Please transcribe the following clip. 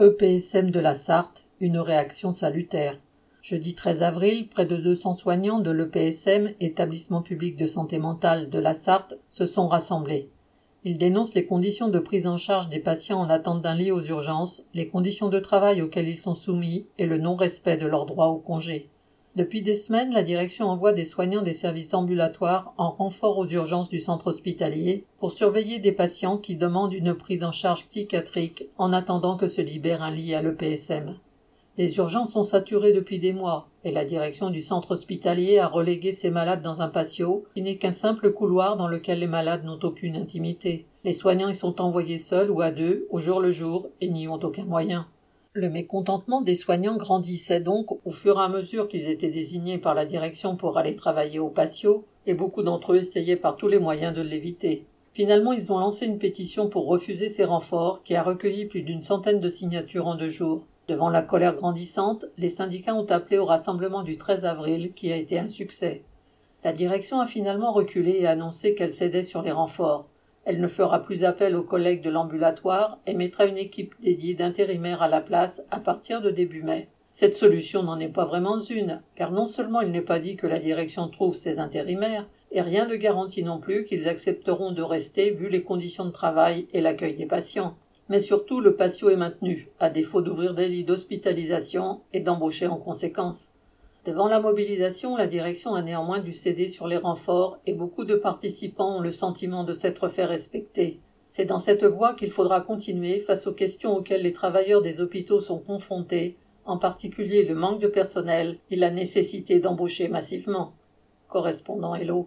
EPSM de la Sarthe, une réaction salutaire. Jeudi 13 avril, près de 200 soignants de l'EPSM, établissement public de santé mentale de la Sarthe, se sont rassemblés. Ils dénoncent les conditions de prise en charge des patients en attente d'un lit aux urgences, les conditions de travail auxquelles ils sont soumis et le non-respect de leurs droits au congé. Depuis des semaines, la direction envoie des soignants des services ambulatoires en renfort aux urgences du centre hospitalier pour surveiller des patients qui demandent une prise en charge psychiatrique en attendant que se libère un lit à l'EPSM. Les urgences sont saturées depuis des mois, et la direction du centre hospitalier a relégué ces malades dans un patio qui n'est qu'un simple couloir dans lequel les malades n'ont aucune intimité. Les soignants y sont envoyés seuls ou à deux, au jour le jour, et n'y ont aucun moyen. Le mécontentement des soignants grandissait donc au fur et à mesure qu'ils étaient désignés par la direction pour aller travailler au patio, et beaucoup d'entre eux essayaient par tous les moyens de l'éviter. Finalement, ils ont lancé une pétition pour refuser ces renforts, qui a recueilli plus d'une centaine de signatures en deux jours. Devant la colère grandissante, les syndicats ont appelé au rassemblement du 13 avril, qui a été un succès. La direction a finalement reculé et annoncé qu'elle cédait sur les renforts. Elle ne fera plus appel aux collègues de l'ambulatoire et mettra une équipe dédiée d'intérimaires à la place à partir de début mai. Cette solution n'en est pas vraiment une, car non seulement il n'est pas dit que la direction trouve ces intérimaires, et rien ne garantit non plus qu'ils accepteront de rester vu les conditions de travail et l'accueil des patients. Mais surtout le patio est maintenu, à défaut d'ouvrir des lits d'hospitalisation et d'embaucher en conséquence. Devant la mobilisation, la direction a néanmoins dû céder sur les renforts et beaucoup de participants ont le sentiment de s'être fait respecter. C'est dans cette voie qu'il faudra continuer face aux questions auxquelles les travailleurs des hôpitaux sont confrontés, en particulier le manque de personnel et la nécessité d'embaucher massivement. Correspondant Hello.